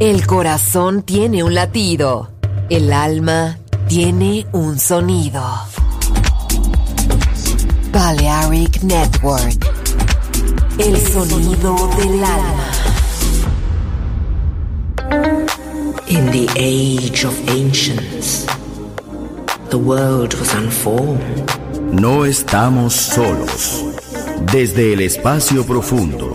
El corazón tiene un latido. El alma tiene un sonido. Balearic Network. El sonido del alma. In the age of ancients, the world was unformed. No estamos solos. Desde el espacio profundo,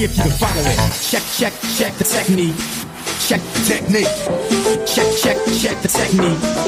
see if you can follow it. Check, check, check the technique. Check the technique. Check, check, check the technique.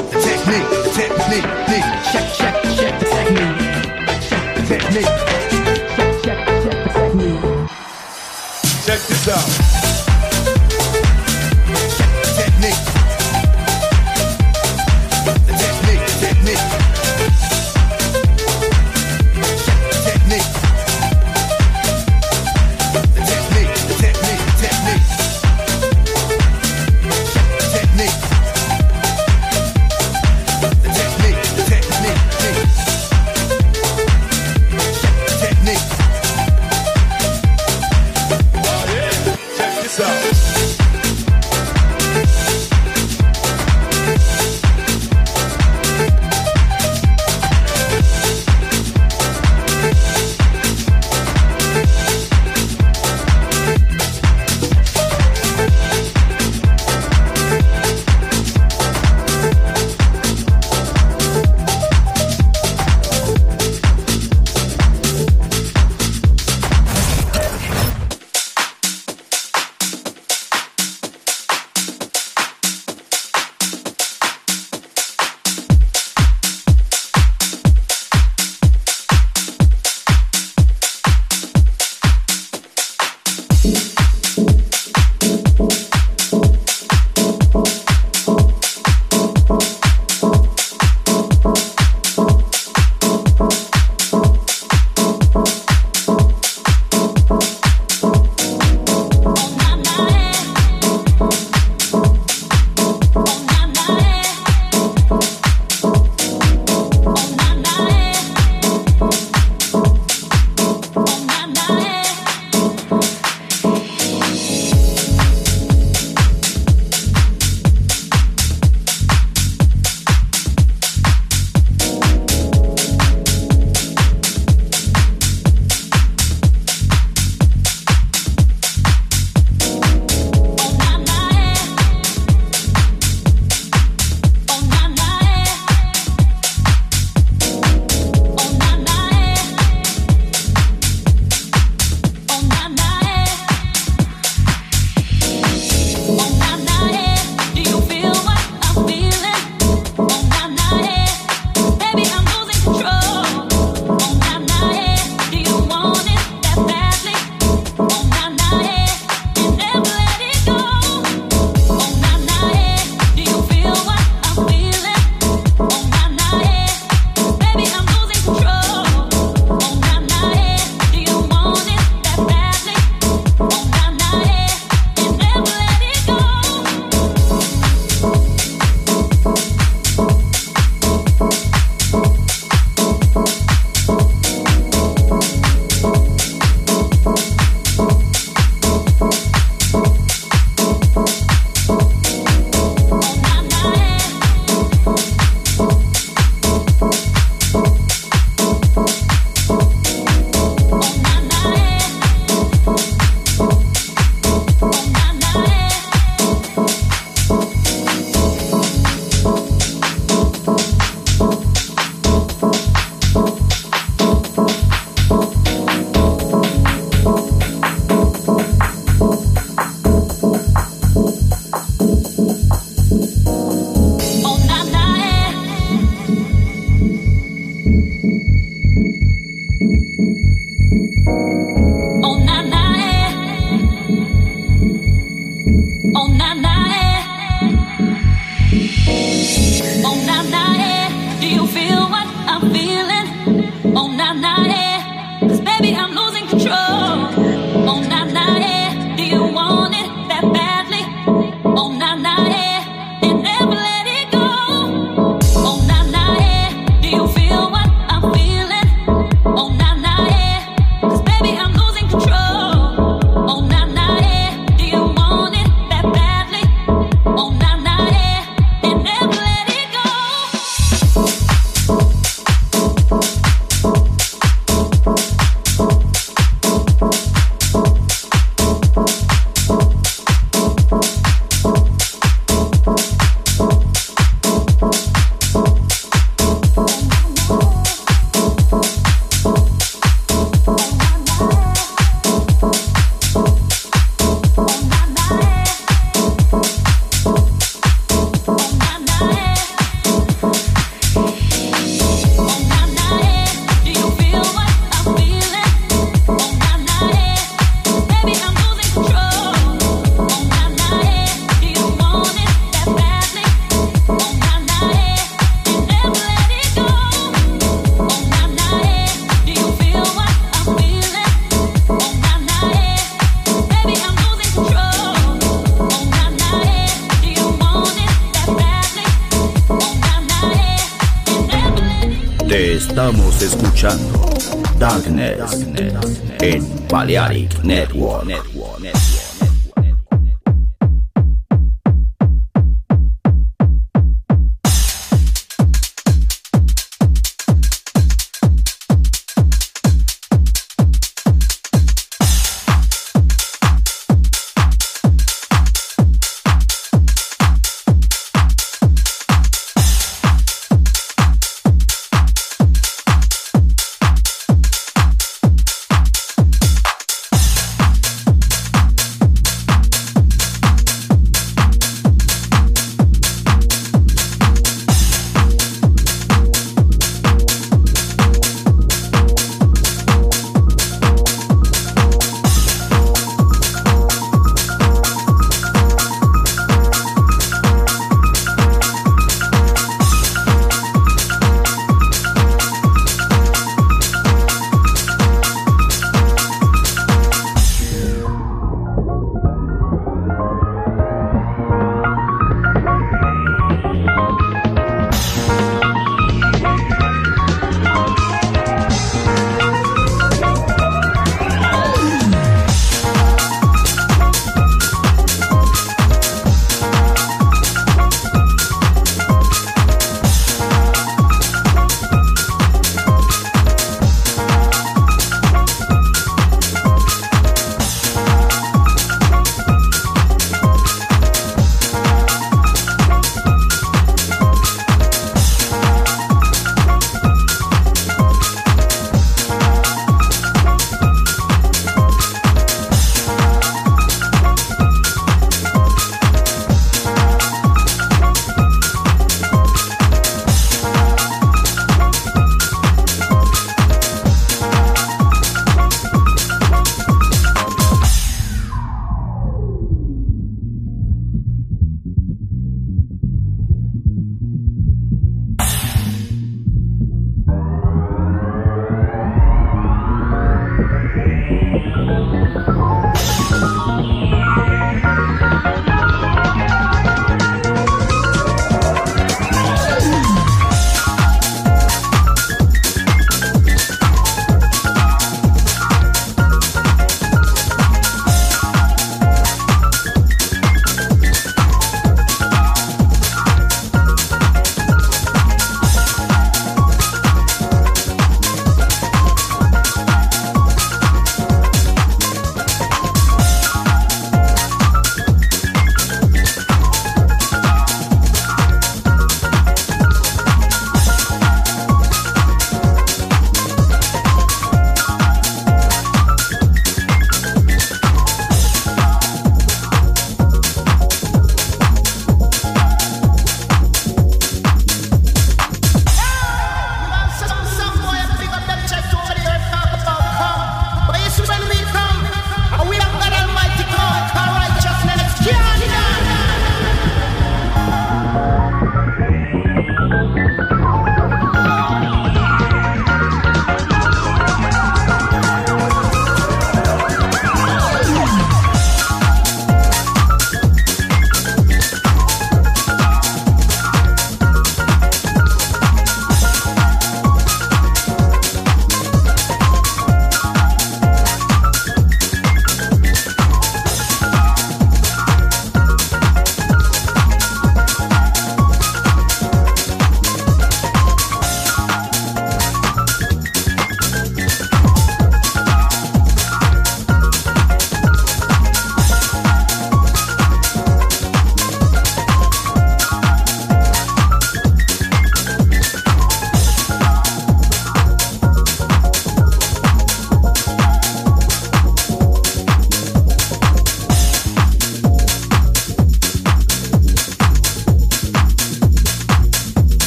Música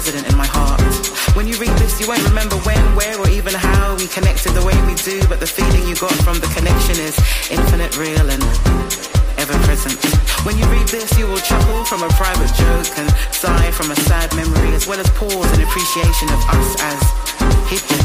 Resident in my heart. When you read this, you won't remember when, where, or even how we connected the way we do, but the feeling you got from the connection is infinite, real, and ever present. When you read this, you will chuckle from a private joke and sigh from a sad memory, as well as pause in appreciation of us as people,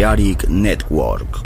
Balearic Network.